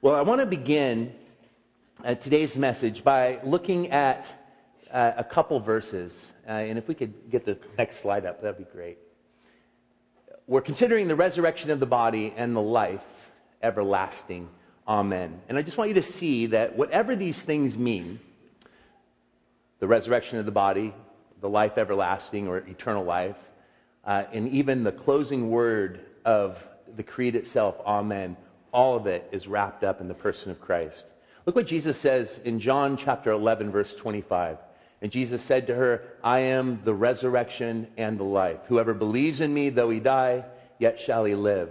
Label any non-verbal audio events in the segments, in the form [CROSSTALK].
Well, I want to begin uh, today's message by looking at uh, a couple verses. Uh, and if we could get the next slide up, that'd be great. We're considering the resurrection of the body and the life everlasting. Amen. And I just want you to see that whatever these things mean, the resurrection of the body, the life everlasting or eternal life, uh, and even the closing word of the creed itself, Amen, all of it is wrapped up in the person of Christ. Look what Jesus says in John chapter 11, verse 25. And Jesus said to her, I am the resurrection and the life. Whoever believes in me, though he die, yet shall he live.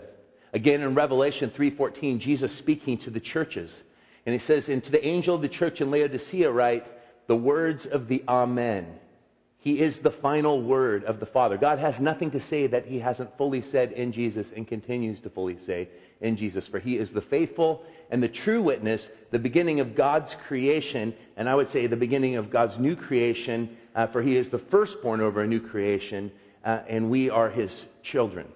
Again in Revelation 3:14, Jesus speaking to the churches. And he says, And to the angel of the church in Laodicea write, the words of the Amen. He is the final word of the Father. God has nothing to say that he hasn't fully said in Jesus and continues to fully say in Jesus. For he is the faithful and the true witness, the beginning of God's creation, and I would say the beginning of God's new creation, uh, for he is the firstborn over a new creation, uh, and we are his children.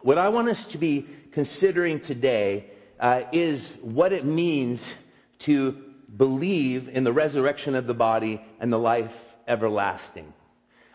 What I want us to be considering today uh, is what it means to believe in the resurrection of the body and the life everlasting.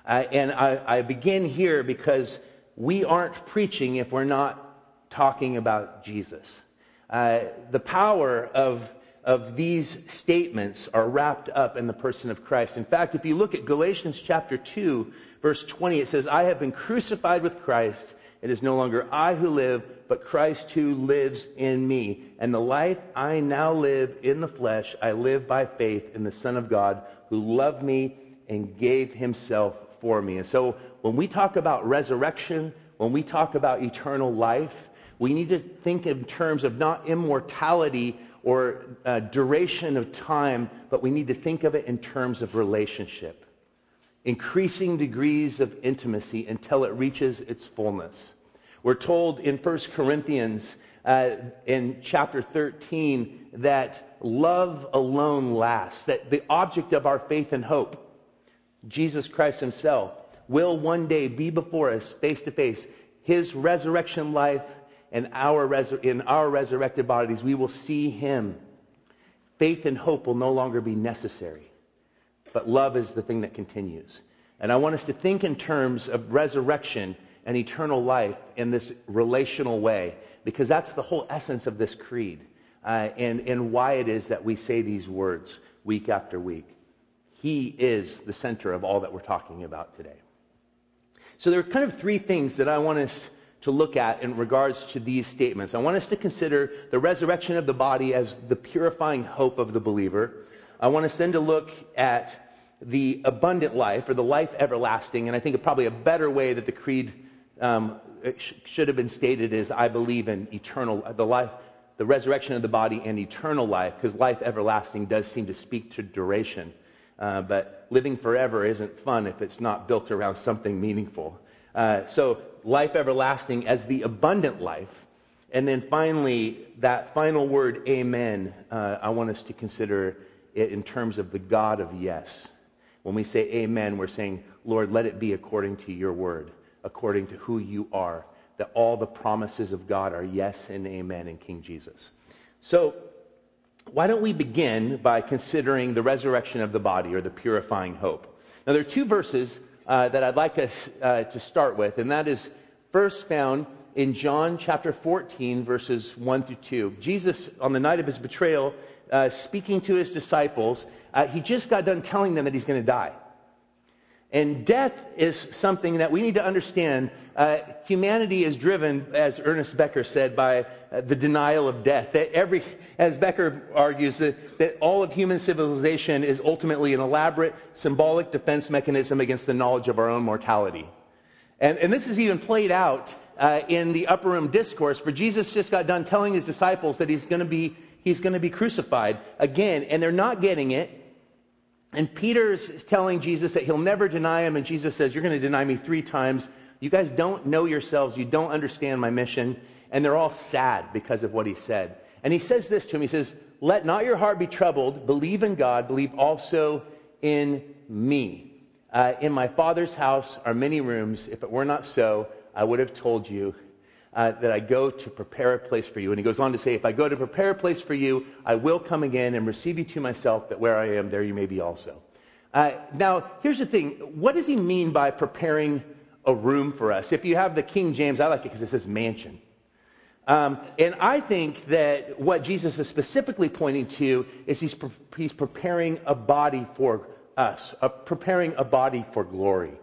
Uh, and I, I begin here because we aren't preaching if we're not talking about Jesus. Uh, the power of, of these statements are wrapped up in the person of Christ. In fact, if you look at Galatians chapter 2, verse 20, it says, I have been crucified with Christ. It is no longer I who live, but Christ who lives in me. And the life I now live in the flesh, I live by faith in the Son of God who loved me and gave himself for me. And so when we talk about resurrection, when we talk about eternal life, we need to think in terms of not immortality or uh, duration of time, but we need to think of it in terms of relationship increasing degrees of intimacy until it reaches its fullness. We're told in 1 Corinthians uh, in chapter 13 that love alone lasts, that the object of our faith and hope, Jesus Christ Himself, will one day be before us face to face. His resurrection life and our in our resurrected bodies, we will see Him. Faith and hope will no longer be necessary but love is the thing that continues. And I want us to think in terms of resurrection and eternal life in this relational way, because that's the whole essence of this creed uh, and, and why it is that we say these words week after week. He is the center of all that we're talking about today. So there are kind of three things that I want us to look at in regards to these statements. I want us to consider the resurrection of the body as the purifying hope of the believer. I want us then to look at the abundant life or the life everlasting. And I think probably a better way that the creed um, sh- should have been stated is I believe in eternal, the life, the resurrection of the body and eternal life, because life everlasting does seem to speak to duration. Uh, but living forever isn't fun if it's not built around something meaningful. Uh, so, life everlasting as the abundant life. And then finally, that final word, amen, uh, I want us to consider it in terms of the God of yes. When we say amen, we're saying, Lord, let it be according to your word, according to who you are, that all the promises of God are yes and amen in King Jesus. So, why don't we begin by considering the resurrection of the body or the purifying hope? Now, there are two verses uh, that I'd like us uh, to start with, and that is first found in John chapter 14, verses 1 through 2. Jesus, on the night of his betrayal, uh, speaking to his disciples, uh, he just got done telling them that he's going to die. And death is something that we need to understand. Uh, humanity is driven, as Ernest Becker said, by uh, the denial of death. That every, as Becker argues, that, that all of human civilization is ultimately an elaborate symbolic defense mechanism against the knowledge of our own mortality. And, and this is even played out uh, in the upper room discourse, for Jesus just got done telling his disciples that he's going to be he's going to be crucified again, and they're not getting it. And Peter's telling Jesus that he'll never deny him, and Jesus says, You're going to deny me three times. You guys don't know yourselves. You don't understand my mission. And they're all sad because of what he said. And he says this to him He says, Let not your heart be troubled. Believe in God. Believe also in me. Uh, in my Father's house are many rooms. If it were not so, I would have told you. Uh, that I go to prepare a place for you. And he goes on to say, If I go to prepare a place for you, I will come again and receive you to myself, that where I am, there you may be also. Uh, now, here's the thing what does he mean by preparing a room for us? If you have the King James, I like it because it says mansion. Um, and I think that what Jesus is specifically pointing to is he's, pre- he's preparing a body for us, uh, preparing a body for glory.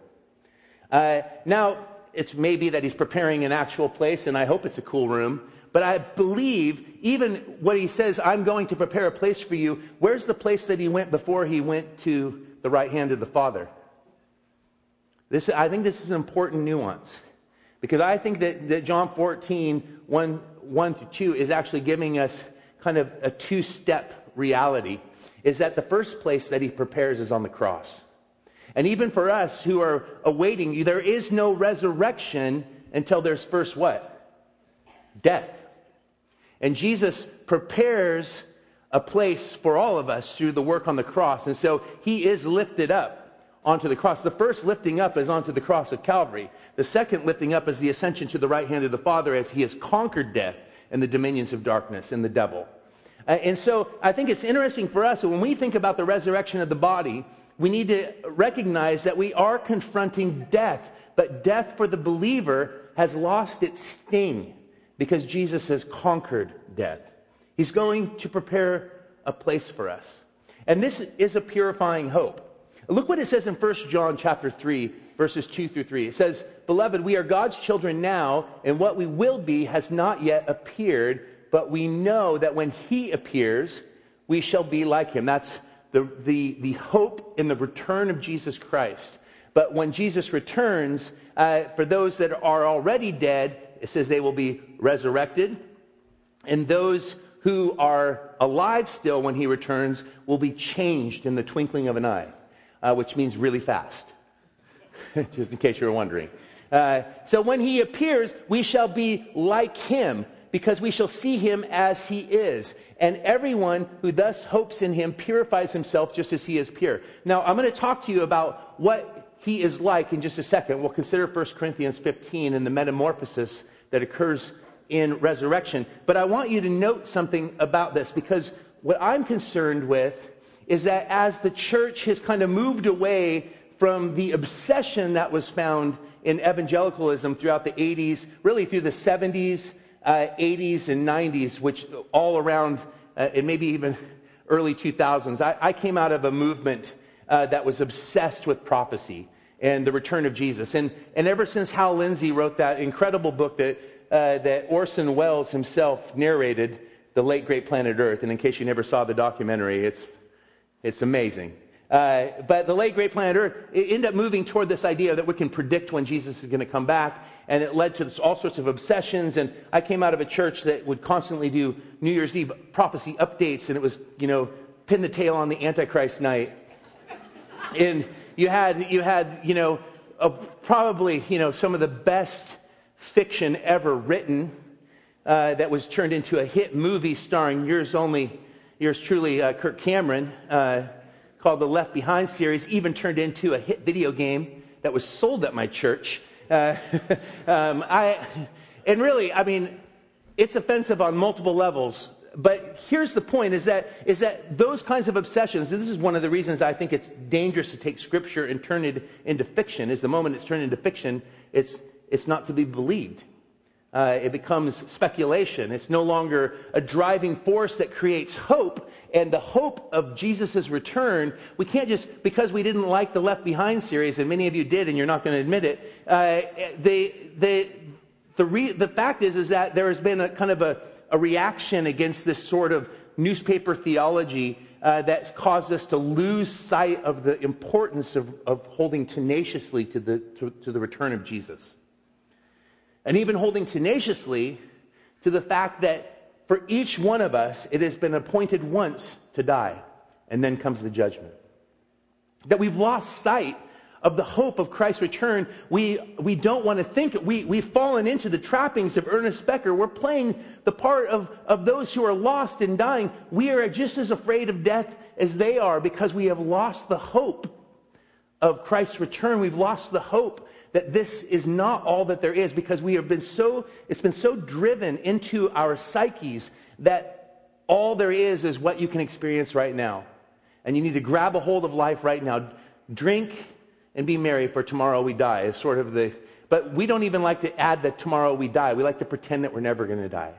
Uh, now, it's maybe that he's preparing an actual place, and I hope it's a cool room. But I believe even what he says, I'm going to prepare a place for you, where's the place that he went before he went to the right hand of the Father? This, I think this is an important nuance. Because I think that, that John 14, 1, 1 to 2, is actually giving us kind of a two step reality. Is that the first place that he prepares is on the cross. And even for us who are awaiting, you, there is no resurrection until there's first what? Death. And Jesus prepares a place for all of us through the work on the cross. And so he is lifted up onto the cross. The first lifting up is onto the cross of Calvary. The second lifting up is the ascension to the right hand of the Father as he has conquered death and the dominions of darkness and the devil. Uh, and so I think it's interesting for us when we think about the resurrection of the body, we need to recognize that we are confronting death, but death for the believer has lost its sting because Jesus has conquered death. He's going to prepare a place for us. And this is a purifying hope. Look what it says in 1 John chapter 3, verses 2 through 3. It says, Beloved, we are God's children now, and what we will be has not yet appeared, but we know that when he appears, we shall be like him. That's the, the, the hope in the return of Jesus Christ. But when Jesus returns, uh, for those that are already dead, it says they will be resurrected. And those who are alive still when he returns will be changed in the twinkling of an eye, uh, which means really fast, [LAUGHS] just in case you were wondering. Uh, so when he appears, we shall be like him because we shall see him as he is. And everyone who thus hopes in him purifies himself just as he is pure. Now, I'm going to talk to you about what he is like in just a second. We'll consider 1 Corinthians 15 and the metamorphosis that occurs in resurrection. But I want you to note something about this because what I'm concerned with is that as the church has kind of moved away from the obsession that was found in evangelicalism throughout the 80s, really through the 70s uh, 80s and 90s, which all around, uh, and maybe even early 2000s, I, I came out of a movement uh, that was obsessed with prophecy and the return of Jesus. And, and ever since Hal Lindsey wrote that incredible book that, uh, that Orson Welles himself narrated, The Late Great Planet Earth, and in case you never saw the documentary, it's, it's amazing. Uh, but the late great planet Earth ended up moving toward this idea that we can predict when Jesus is going to come back and it led to all sorts of obsessions. And I came out of a church that would constantly do New Year's Eve prophecy updates, and it was, you know, pin the tail on the Antichrist night. and you had, you had, you know, a, probably, you know, some of the best fiction ever written uh, that was turned into a hit movie starring yours only, yours truly, uh, Kirk Cameron, uh, called the Left Behind series, even turned into a hit video game that was sold at my church. Uh, [LAUGHS] um, I, and really, I mean, it's offensive on multiple levels. But here's the point is that, is that those kinds of obsessions, this is one of the reasons I think it's dangerous to take scripture and turn it into fiction, is the moment it's turned into fiction, it's, it's not to be believed. Uh, it becomes speculation. It's no longer a driving force that creates hope. And the hope of Jesus' return, we can't just, because we didn't like the Left Behind series, and many of you did, and you're not going to admit it, uh, the, the, the, re, the fact is, is that there has been a kind of a, a reaction against this sort of newspaper theology uh, that's caused us to lose sight of the importance of, of holding tenaciously to the, to, to the return of Jesus. And even holding tenaciously to the fact that for each one of us, it has been appointed once to die, and then comes the judgment. That we've lost sight of the hope of Christ's return. We, we don't want to think, it. we, we've fallen into the trappings of Ernest Becker. We're playing the part of, of those who are lost and dying. We are just as afraid of death as they are because we have lost the hope of Christ's return. We've lost the hope that this is not all that there is because we have been so, it's been so driven into our psyches that all there is is what you can experience right now. And you need to grab a hold of life right now. Drink and be merry, for tomorrow we die, is sort of the. But we don't even like to add that tomorrow we die. We like to pretend that we're never going to die.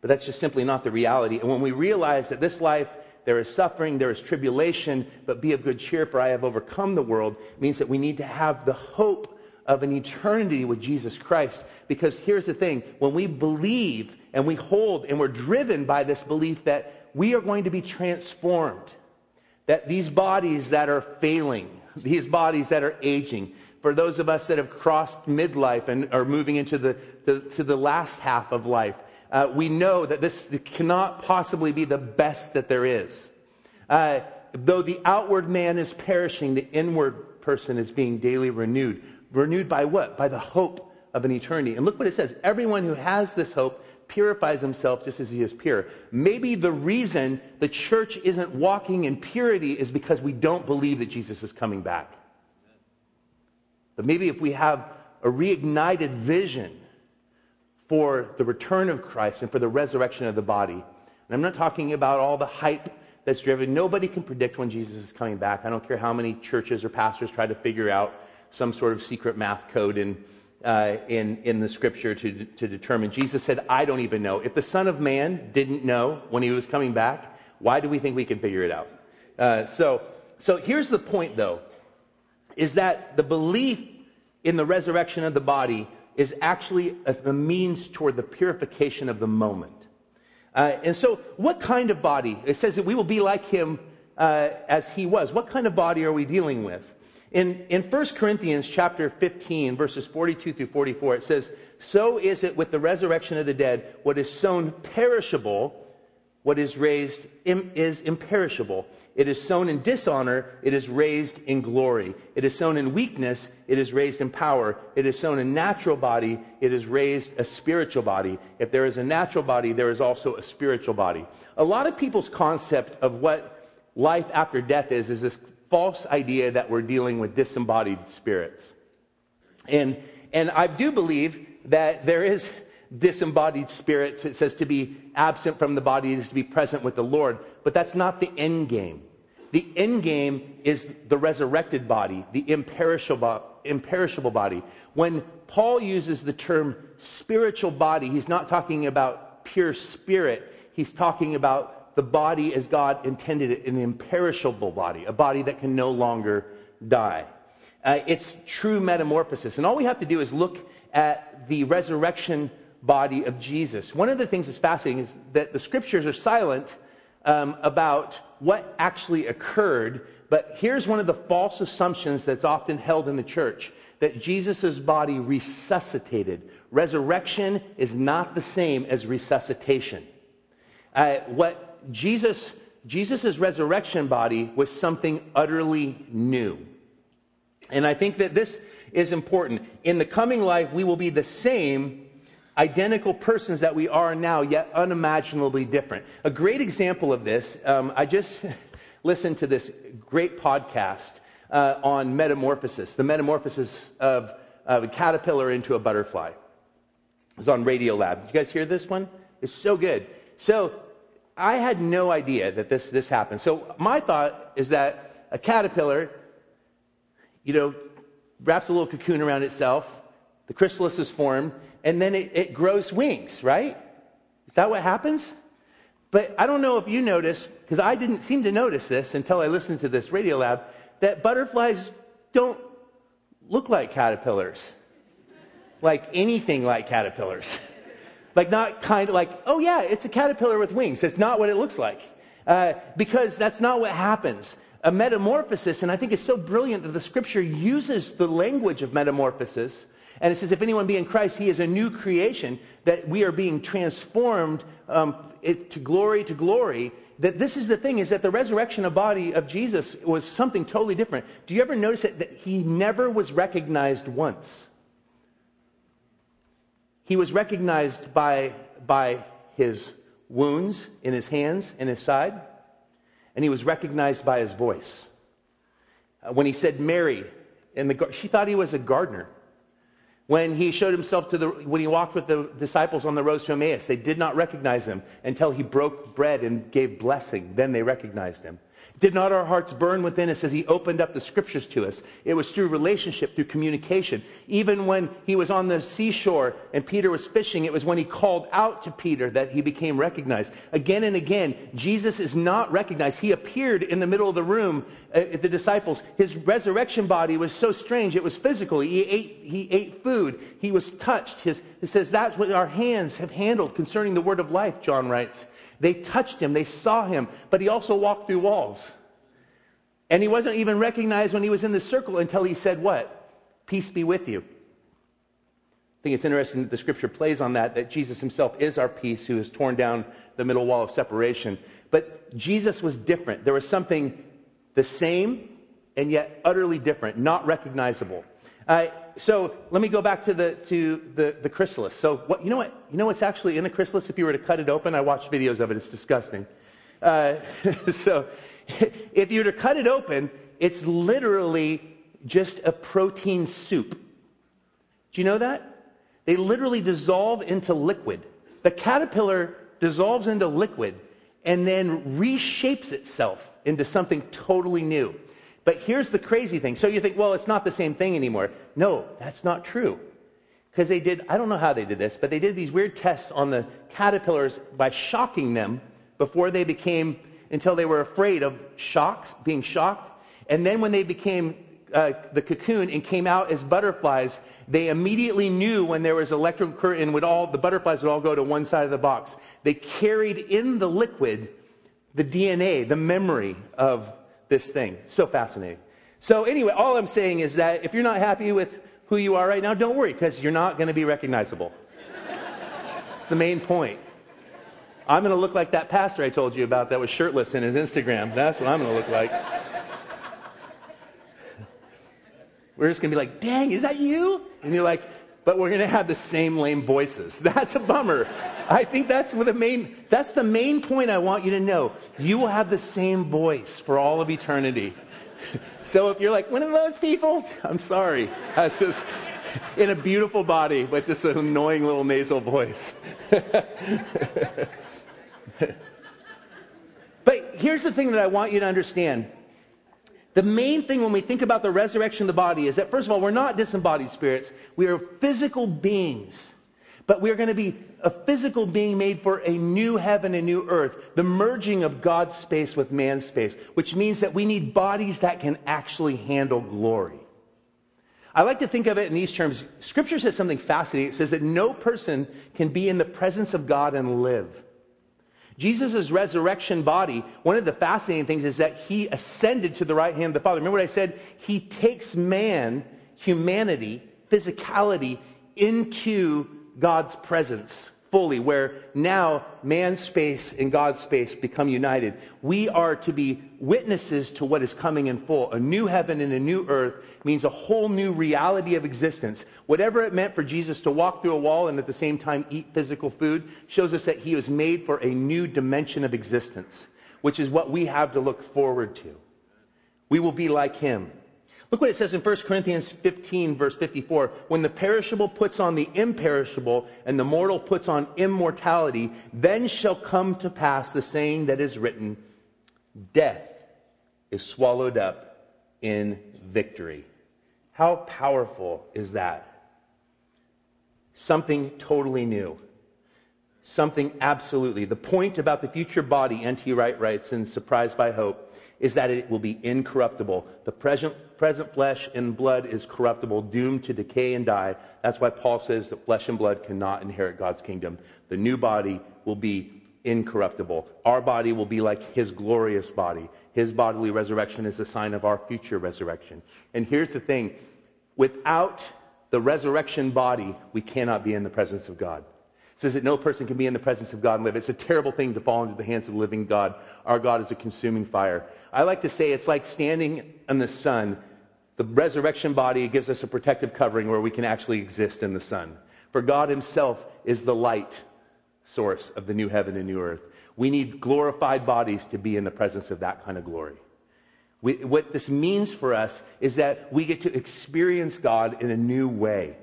But that's just simply not the reality. And when we realize that this life, there is suffering, there is tribulation, but be of good cheer, for I have overcome the world, means that we need to have the hope of an eternity with Jesus Christ. Because here's the thing when we believe and we hold and we're driven by this belief that we are going to be transformed, that these bodies that are failing, [LAUGHS] these bodies that are aging, for those of us that have crossed midlife and are moving into the, the to the last half of life, uh, we know that this cannot possibly be the best that there is. Uh, though the outward man is perishing, the inward person is being daily renewed. Renewed by what? By the hope of an eternity. And look what it says everyone who has this hope purifies himself just as he is pure. Maybe the reason the church isn't walking in purity is because we don't believe that Jesus is coming back. But maybe if we have a reignited vision for the return of Christ and for the resurrection of the body. And I'm not talking about all the hype that's driven. Nobody can predict when Jesus is coming back. I don't care how many churches or pastors try to figure out some sort of secret math code in, uh, in, in the scripture to, to determine. Jesus said, I don't even know. If the Son of Man didn't know when he was coming back, why do we think we can figure it out? Uh, so, so here's the point, though, is that the belief in the resurrection of the body is actually a, means toward the purification of the moment. Uh, and so, what kind of body? It says that we will be like him uh, as he was. What kind of body are we dealing with? In, in 1 Corinthians chapter 15, verses 42 through 44, it says, So is it with the resurrection of the dead, what is sown perishable what is raised is imperishable. It is sown in dishonor, it is raised in glory. It is sown in weakness, it is raised in power. It is sown a natural body, it is raised a spiritual body. If there is a natural body, there is also a spiritual body. A lot of people's concept of what life after death is, is this false idea that we're dealing with disembodied spirits. And, and I do believe that there is disembodied spirits. It says to be absent from the body is to be present with the Lord. But that's not the end game. The end game is the resurrected body, the imperishable, imperishable body. When Paul uses the term spiritual body, he's not talking about pure spirit. He's talking about the body as God intended it, an imperishable body, a body that can no longer die. Uh, it's true metamorphosis. And all we have to do is look at the resurrection body of Jesus. One of the things that's fascinating is that the scriptures are silent um, about what actually occurred, but here's one of the false assumptions that's often held in the church that Jesus' body resuscitated. Resurrection is not the same as resuscitation. Uh, what Jesus, Jesus' resurrection body was something utterly new. And I think that this is important. In the coming life, we will be the same identical persons that we are now, yet unimaginably different. A great example of this, um, I just [LAUGHS] listened to this great podcast uh, on metamorphosis, the metamorphosis of, of a caterpillar into a butterfly. It was on Radiolab. Did you guys hear this one? It's so good. So I had no idea that this, this happened. So my thought is that a caterpillar, you know, wraps a little cocoon around itself, the chrysalis is formed, and then it, it grows wings, right? Is that what happens? But I don't know if you notice, because I didn't seem to notice this until I listened to this Radiolab, that butterflies don't look like caterpillars. Like anything like caterpillars. like, not kind of like, oh yeah, it's a caterpillar with wings. That's not what it looks like. Uh, because that's not what happens. A metamorphosis, and I think it's so brilliant that the scripture uses the language of metamorphosis and it says, if anyone be in Christ, he is a new creation, that we are being transformed um, it, to glory to glory. That this is the thing, is that the resurrection of body of Jesus was something totally different. Do you ever notice that, that he never was recognized once? He was recognized by, by his wounds in his hands and his side, and he was recognized by his voice. Uh, when he said Mary, in the, she thought he was a gardener. When he showed himself to the, when he walked with the disciples on the road to Emmaus, they did not recognize him until he broke bread and gave blessing. Then they recognized him. Did not our hearts burn within us as he opened up the scriptures to us? It was through relationship, through communication. Even when he was on the seashore and Peter was fishing, it was when he called out to Peter that he became recognized. Again and again, Jesus is not recognized. He appeared in the middle of the room uh, at the disciples. His resurrection body was so strange. It was physical. He ate, he ate food. He was touched. His, it says that's what our hands have handled concerning the word of life, John writes. They touched him, they saw him, but he also walked through walls. And he wasn't even recognized when he was in the circle until he said, What? Peace be with you. I think it's interesting that the scripture plays on that, that Jesus himself is our peace who has torn down the middle wall of separation. But Jesus was different. There was something the same and yet utterly different, not recognizable. Uh, so let me go back to the to the, the chrysalis. So what you know what you know what's actually in a chrysalis? If you were to cut it open, I watched videos of it. It's disgusting. Uh, [LAUGHS] so [LAUGHS] if you were to cut it open, it's literally just a protein soup. Do you know that? They literally dissolve into liquid. The caterpillar dissolves into liquid and then reshapes itself into something totally new. But here's the crazy thing. So you think, well, it's not the same thing anymore. No, that's not true. Because they did, I don't know how they did this, but they did these weird tests on the caterpillars by shocking them before they became, until they were afraid of shocks, being shocked. And then when they became uh, the cocoon and came out as butterflies, they immediately knew when there was electrical current and would all, the butterflies would all go to one side of the box. They carried in the liquid the DNA, the memory of this thing. So fascinating. So, anyway, all I'm saying is that if you're not happy with who you are right now, don't worry, because you're not going to be recognizable. [LAUGHS] It's the main point. I'm going to look like that pastor I told you about that was shirtless in his Instagram. That's what I'm going to look like. [LAUGHS] We're just going to be like, dang, is that you? And you're like, but we're going to have the same lame voices. [LAUGHS] That's a bummer. I think that's the main, that's the main point I want you to know. You will have the same voice for all of eternity. [LAUGHS] So if you're like one of those people, [LAUGHS] I'm sorry. That's just in a beautiful body with this annoying little nasal voice. but here's the thing that I want you to understand. The main thing when we think about the resurrection of the body is that, first of all, we're not disembodied spirits. We are physical beings. But we're going to be a physical being made for a new heaven and new earth, the merging of God's space with man's space, which means that we need bodies that can actually handle glory. I like to think of it in these terms. Scripture says something fascinating. It says that no person can be in the presence of God and live. Jesus' resurrection body, one of the fascinating things is that he ascended to the right hand of the Father. Remember what I said? He takes man, humanity, physicality into God's presence fully, where now man's space and God's space become united. We are to be witnesses to what is coming in full. A new heaven and a new earth means a whole new reality of existence. Whatever it meant for Jesus to walk through a wall and at the same time eat physical food shows us that he was made for a new dimension of existence, which is what we have to look forward to. We will be like him. Look what it says in 1 Corinthians 15, verse 54. When the perishable puts on the imperishable and the mortal puts on immortality, then shall come to pass the saying that is written Death is swallowed up in victory. How powerful is that? Something totally new. Something absolutely. The point about the future body, N.T. Wright writes in Surprised by Hope, is that it will be incorruptible. The present, present flesh and blood is corruptible, doomed to decay and die. That's why Paul says that flesh and blood cannot inherit God's kingdom. The new body will be incorruptible. Our body will be like his glorious body. His bodily resurrection is a sign of our future resurrection. And here's the thing without the resurrection body, we cannot be in the presence of God says that no person can be in the presence of God and live. It's a terrible thing to fall into the hands of the living God. Our God is a consuming fire. I like to say it's like standing in the sun. The resurrection body gives us a protective covering where we can actually exist in the sun. For God Himself is the light source of the new heaven and new earth. We need glorified bodies to be in the presence of that kind of glory. We, what this means for us is that we get to experience God in a new way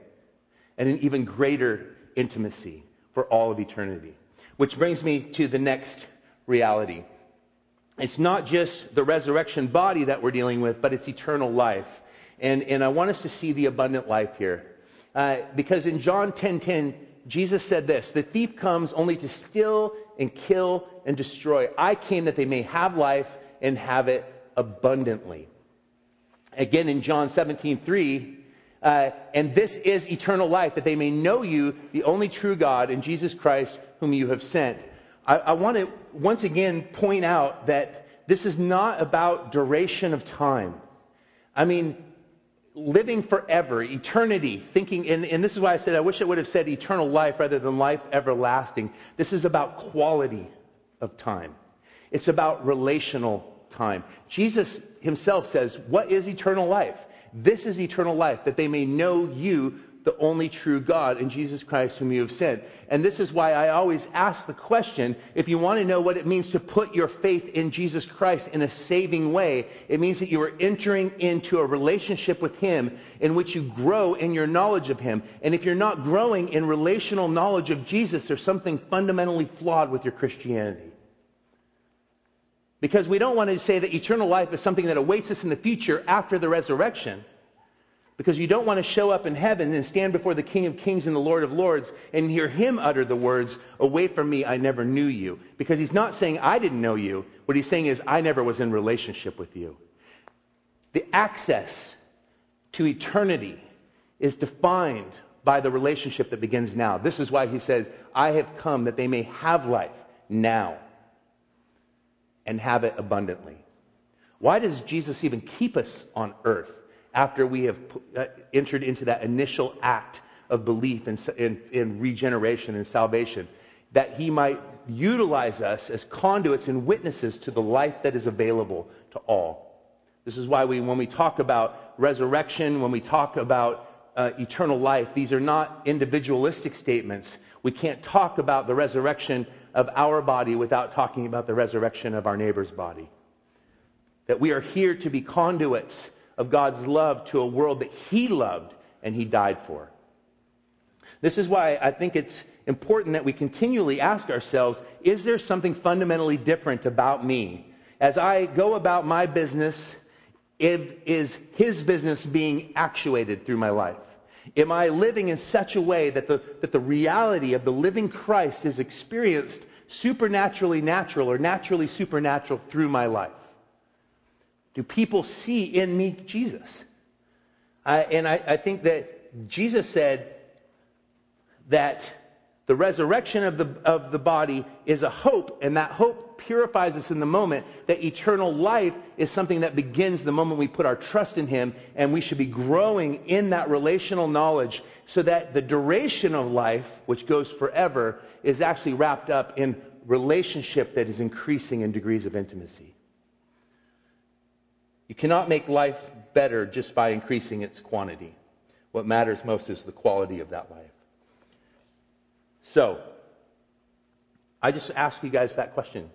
and an even greater intimacy for all of eternity. Which brings me to the next reality. It's not just the resurrection body that we're dealing with, but it's eternal life. And, and I want us to see the abundant life here. Uh, because in John 10:10, 10, 10, Jesus said this The thief comes only to steal and kill and destroy. I came that they may have life and have it abundantly. Again in John 17, 3, uh, and this is eternal life, that they may know you, the only true God, and Jesus Christ, whom you have sent. I, I want to once again point out that this is not about duration of time. I mean, living forever, eternity, thinking, and, and this is why I said I wish I would have said eternal life rather than life everlasting. This is about quality of time, it's about relational time. Jesus himself says, What is eternal life? This is eternal life, that they may know you, the only true God, and Jesus Christ, whom you have sent. And this is why I always ask the question if you want to know what it means to put your faith in Jesus Christ in a saving way, it means that you are entering into a relationship with Him in which you grow in your knowledge of Him. And if you're not growing in relational knowledge of Jesus, there's something fundamentally flawed with your Christianity. Because we don't want to say that eternal life is something that awaits us in the future after the resurrection. Because you don't want to show up in heaven and stand before the King of Kings and the Lord of Lords and hear him utter the words, Away from me, I never knew you. Because he's not saying, I didn't know you. What he's saying is, I never was in relationship with you. The access to eternity is defined by the relationship that begins now. This is why he says, I have come that they may have life now and have it abundantly. Why does Jesus even keep us on earth after we have uh, entered into that initial act of belief in regeneration and salvation? That he might utilize us as conduits and witnesses to the life that is available to all. This is why we, when we talk about resurrection, when we talk about uh, eternal life, these are not individualistic statements. We can't talk about the resurrection of our body without talking about the resurrection of our neighbor's body. That we are here to be conduits of God's love to a world that He loved and He died for. This is why I think it's important that we continually ask ourselves is there something fundamentally different about me? As I go about my business, is His business being actuated through my life? Am I living in such a way that the, that the reality of the living Christ is experienced supernaturally natural or naturally supernatural through my life? Do people see in me Jesus? I, and I, I think that Jesus said that the resurrection of the, of the body is a hope, and that hope purifies us in the moment. That eternal life is something that begins the moment we put our trust in Him, and we should be growing in that relational knowledge so that the duration of life, which goes forever, is actually wrapped up in relationship that is increasing in degrees of intimacy. You cannot make life better just by increasing its quantity. What matters most is the quality of that life. So, I just ask you guys that question.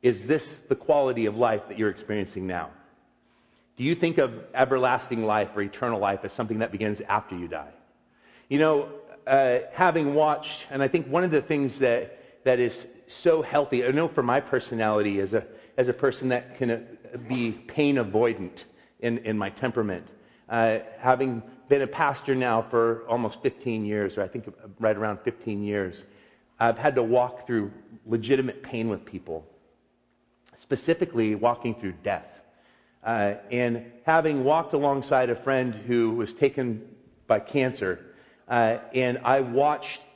Is this the quality of life that you're experiencing now? Do you think of everlasting life or eternal life as something that begins after you die? You know, uh, having watched, and I think one of the things that, that is so healthy, I know for my personality as a, as a person that can be pain avoidant in, in my temperament, uh, having been a pastor now for almost 15 years, or I think right around 15 years. I've had to walk through legitimate pain with people, specifically walking through death. Uh, and having walked alongside a friend who was taken by cancer, uh, and I watched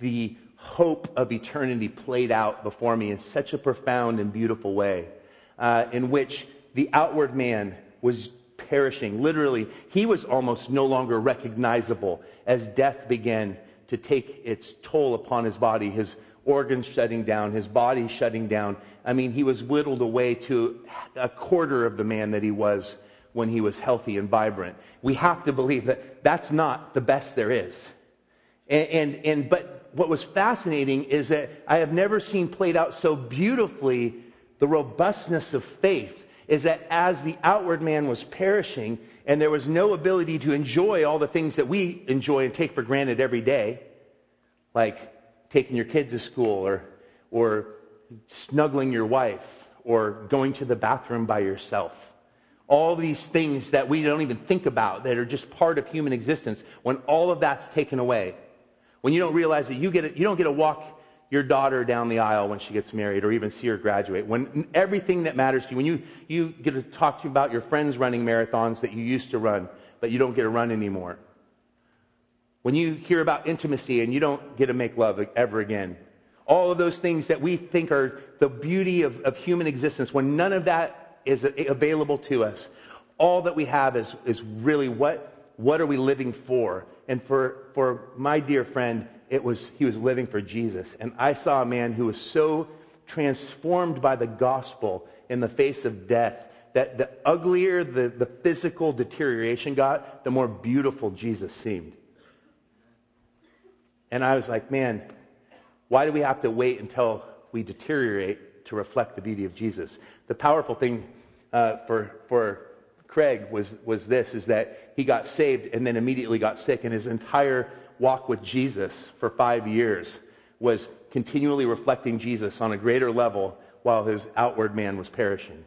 the hope of eternity played out before me in such a profound and beautiful way, uh, in which the outward man was perishing. Literally, he was almost no longer recognizable as death began to take its toll upon his body, his organs shutting down, his body shutting down. I mean, he was whittled away to a quarter of the man that he was when he was healthy and vibrant. We have to believe that that's not the best there is. And, and, and but what was fascinating is that I have never seen played out so beautifully the robustness of faith is that as the outward man was perishing and there was no ability to enjoy all the things that we enjoy and take for granted every day, like taking your kids to school or, or snuggling your wife or going to the bathroom by yourself. All these things that we don't even think about that are just part of human existence, when all of that's taken away, when you don't realize that you, get a, you don't get to walk your daughter down the aisle when she gets married or even see her graduate, when everything that matters to you, when you, you get to talk to you about your friends running marathons that you used to run, but you don't get to run anymore. When you hear about intimacy and you don't get to make love ever again. All of those things that we think are the beauty of, of human existence, when none of that is available to us, all that we have is, is really what, what are we living for? And for, for my dear friend, it was, he was living for Jesus. And I saw a man who was so transformed by the gospel in the face of death that the uglier the, the physical deterioration got, the more beautiful Jesus seemed. And I was like, man, why do we have to wait until we deteriorate to reflect the beauty of Jesus? The powerful thing uh, for, for Craig was, was this, is that he got saved and then immediately got sick, and his entire walk with Jesus for five years was continually reflecting Jesus on a greater level while his outward man was perishing.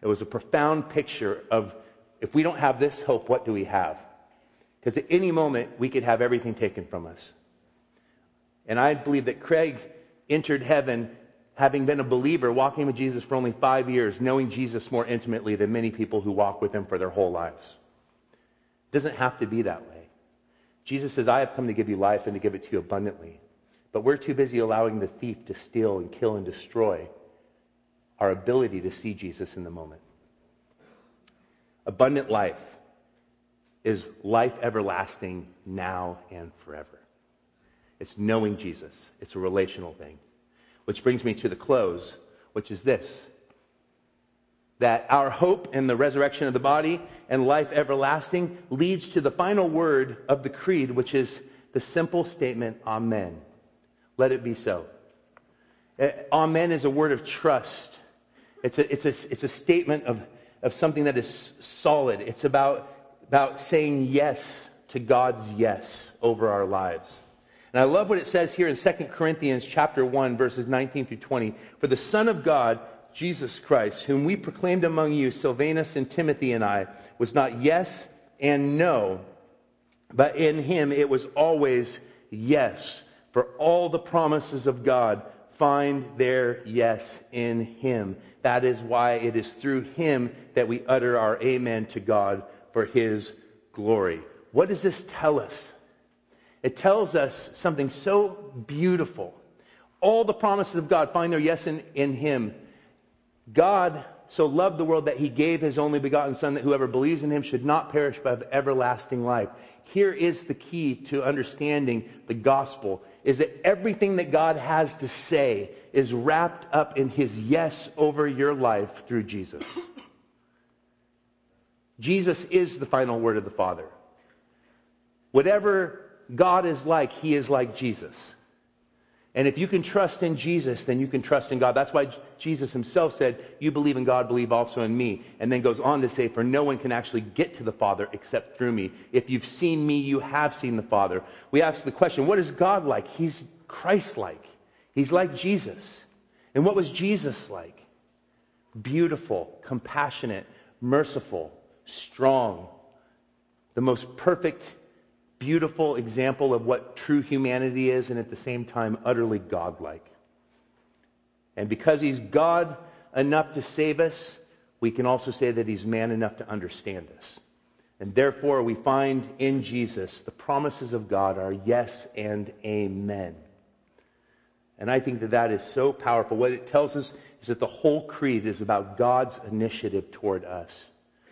It was a profound picture of if we don't have this hope, what do we have? Because at any moment, we could have everything taken from us. And I believe that Craig entered heaven having been a believer, walking with Jesus for only five years, knowing Jesus more intimately than many people who walk with him for their whole lives. It doesn't have to be that way. Jesus says, I have come to give you life and to give it to you abundantly. But we're too busy allowing the thief to steal and kill and destroy our ability to see Jesus in the moment. Abundant life is life everlasting now and forever. It's knowing Jesus. It's a relational thing. Which brings me to the close, which is this that our hope in the resurrection of the body and life everlasting leads to the final word of the creed, which is the simple statement, Amen. Let it be so. Uh, amen is a word of trust. It's a, it's a, it's a statement of, of something that is solid. It's about, about saying yes to God's yes over our lives. And I love what it says here in 2 Corinthians chapter 1 verses 19 through 20. For the Son of God, Jesus Christ, whom we proclaimed among you, Silvanus and Timothy and I, was not yes and no, but in him it was always yes. For all the promises of God find their yes in him. That is why it is through him that we utter our amen to God for his glory. What does this tell us? It tells us something so beautiful. All the promises of God find their yes in, in Him. God so loved the world that He gave His only begotten Son, that whoever believes in Him should not perish but have everlasting life. Here is the key to understanding the gospel is that everything that God has to say is wrapped up in his yes over your life through Jesus. Jesus is the final word of the Father. Whatever God is like, he is like Jesus. And if you can trust in Jesus, then you can trust in God. That's why Jesus himself said, You believe in God, believe also in me. And then goes on to say, For no one can actually get to the Father except through me. If you've seen me, you have seen the Father. We ask the question, What is God like? He's Christ like. He's like Jesus. And what was Jesus like? Beautiful, compassionate, merciful, strong, the most perfect beautiful example of what true humanity is, and at the same time, utterly godlike. And because he's God enough to save us, we can also say that he's man enough to understand us. And therefore, we find in Jesus the promises of God are yes and amen. And I think that that is so powerful. What it tells us is that the whole creed is about God's initiative toward us.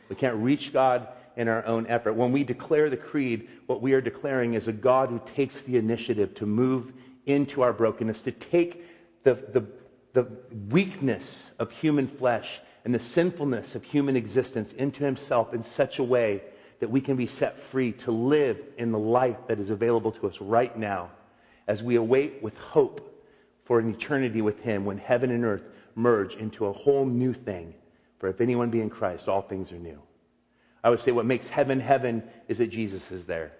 We can't reach God in our own effort. When we declare the creed, what we are declaring is a God who takes the initiative to move into our brokenness, to take the, the, the weakness of human flesh and the sinfulness of human existence into himself in such a way that we can be set free to live in the life that is available to us right now as we await with hope for an eternity with him when heaven and earth merge into a whole new thing For if anyone be in Christ, all things are new. I would say what makes heaven heaven is that Jesus is there.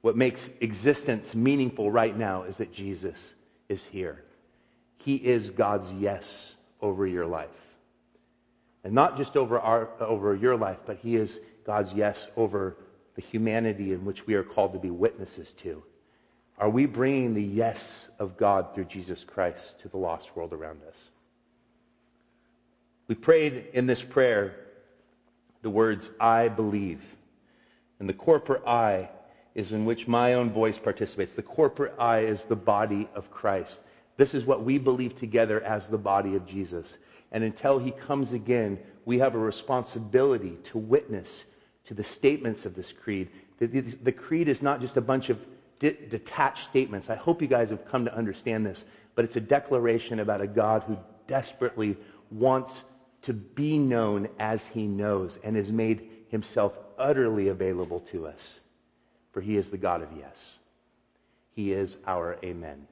What makes existence meaningful right now is that Jesus is here. He is God's yes over your life. And not just over, our, over your life, but He is God's yes over the humanity in which we are called to be witnesses to. Are we bringing the yes of God through Jesus Christ to the lost world around us? We prayed in this prayer the words, I believe. And the corporate I is in which my own voice participates. The corporate I is the body of Christ. This is what we believe together as the body of Jesus. And until he comes again, we have a responsibility to witness to the statements of this creed. The, the, the creed is not just a bunch of de- detached statements. I hope you guys have come to understand this, but it's a declaration about a God who desperately wants to be known as he knows and has made himself utterly available to us. For he is the God of yes. He is our amen.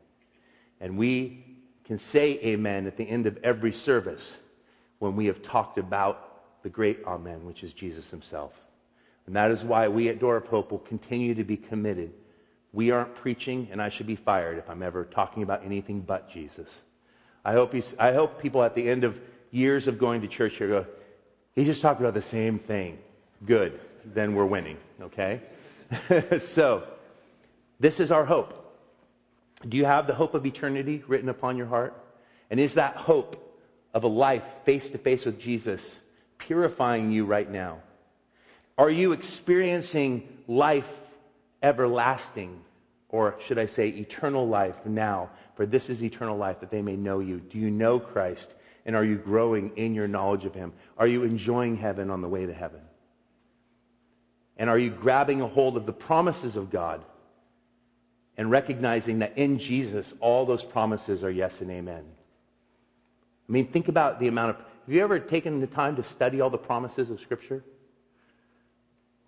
And we can say amen at the end of every service when we have talked about the great amen, which is Jesus himself. And that is why we at Door of Hope will continue to be committed. We aren't preaching, and I should be fired if I'm ever talking about anything but Jesus. I hope, I hope people at the end of years of going to church here go, he just talked about the same thing. Good. Then we're winning, okay? [LAUGHS] so, this is our hope. Do you have the hope of eternity written upon your heart? And is that hope of a life face to face with Jesus purifying you right now? Are you experiencing life everlasting, or should I say eternal life now? For this is eternal life, that they may know you. Do you know Christ? And are you growing in your knowledge of Him? Are you enjoying heaven on the way to heaven? And are you grabbing a hold of the promises of God and recognizing that in Jesus, all those promises are yes and amen? I mean, think about the amount of. Have you ever taken the time to study all the promises of Scripture?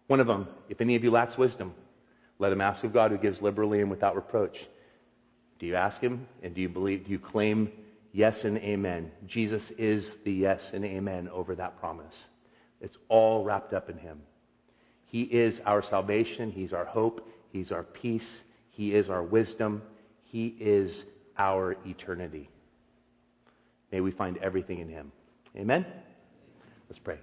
One of them, if any of you lacks wisdom, let him ask of God who gives liberally and without reproach. Do you ask him? And do you believe, do you claim yes and amen. Jesus is the yes and amen over that promise. It's all wrapped up in him. He is our salvation. He's our hope. He's our peace. He is our wisdom. He is our eternity. May we find everything in him. Amen? Let's pray.